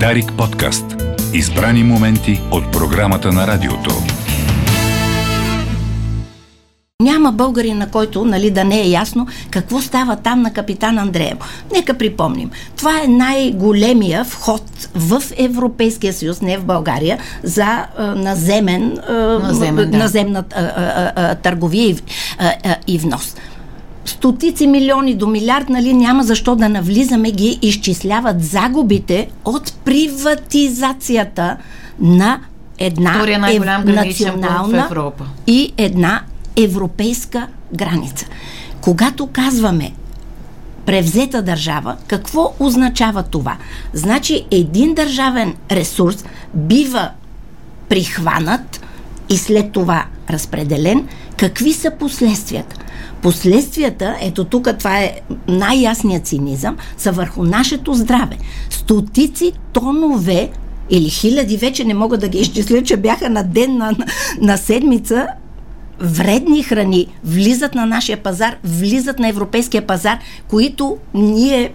Дарик подкаст. Избрани моменти от програмата на радиото. Няма българин, на който нали, да не е ясно какво става там на капитан Андреево. Нека припомним. Това е най-големия вход в Европейския съюз, не в България, за а, наземен, а, Наземен, да. наземна а, а, а, търговия и, а, а, и внос стотици милиони до милиард, нали, няма защо да навлизаме, ги изчисляват загубите от приватизацията на една най-голям ев- национална и една европейска граница. Когато казваме превзета държава, какво означава това? Значи един държавен ресурс бива прихванат и след това разпределен. Какви са последствията? Последствията, ето тук това е най-ясният цинизъм, са върху нашето здраве. Стотици тонове или хиляди, вече не мога да ги изчисля, че бяха на ден, на, на седмица, вредни храни влизат на нашия пазар, влизат на европейския пазар, които ние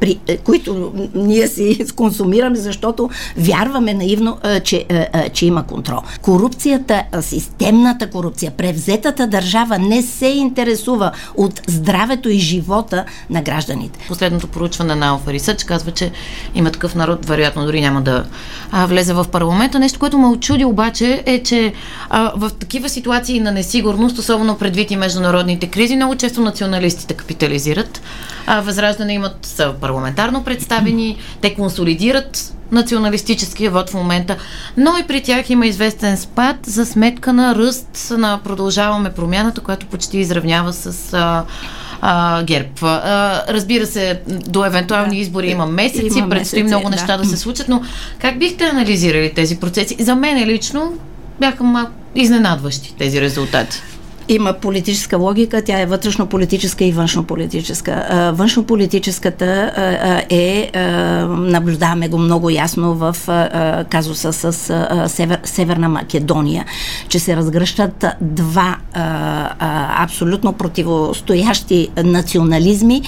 при, е, които ние си консумираме, защото вярваме наивно, е, че, е, че има контрол. Корупцията, системната корупция, превзетата държава не се интересува от здравето и живота на гражданите. Последното проучване на Alpha Research казва, че има такъв народ, вероятно дори няма да влезе в парламента. Нещо, което ме очуди обаче е, че в такива ситуации на несигурност, особено предвид и международните кризи, много често националистите капитализират. А, възраждане имат са парламентарно представени, те консолидират националистическия вод в момента, но и при тях има известен спад за сметка на ръст на продължаваме промяната, която почти изравнява с а, а, ГЕРБ. А, разбира се, до евентуални Да. избори има месеци, Има предстои месеци, много да. неща да се случат, но как бихте анализирали тези процеси? За мен лично бяха малко изненадващи тези резултати. Има политическа логика, тя е вътрешно-политическа и външно-политическа. Външно-политическата е, наблюдаваме го много ясно в казуса с Север, Северна Македония, че се разгръщат два абсолютно противостоящи национализми,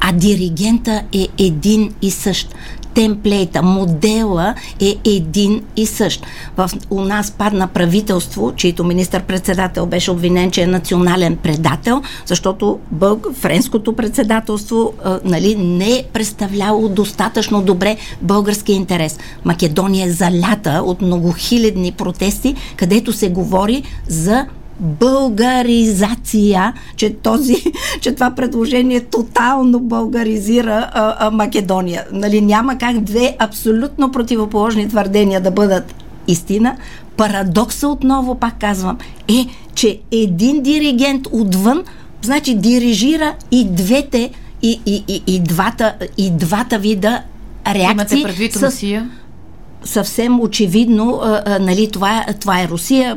а диригента е един и същ темплейта, модела е един и същ. В, у нас падна правителство, чието министър-председател беше обвинен, че е национален предател, защото бълг, френското председателство а, нали, не е представляло достатъчно добре българския интерес. Македония е залята от многохилядни протести, където се говори за българизация, че, този, че това предложение тотално българизира а, а, Македония. Нали, няма как две абсолютно противоположни твърдения да бъдат истина. Парадокса отново, пак казвам, е, че един диригент отвън, значи дирижира и двете, и, и, и, и, двата, и двата вида реакции. Имате предвид с- Русия? съвсем очевидно, а, а, нали, това, това е Русия.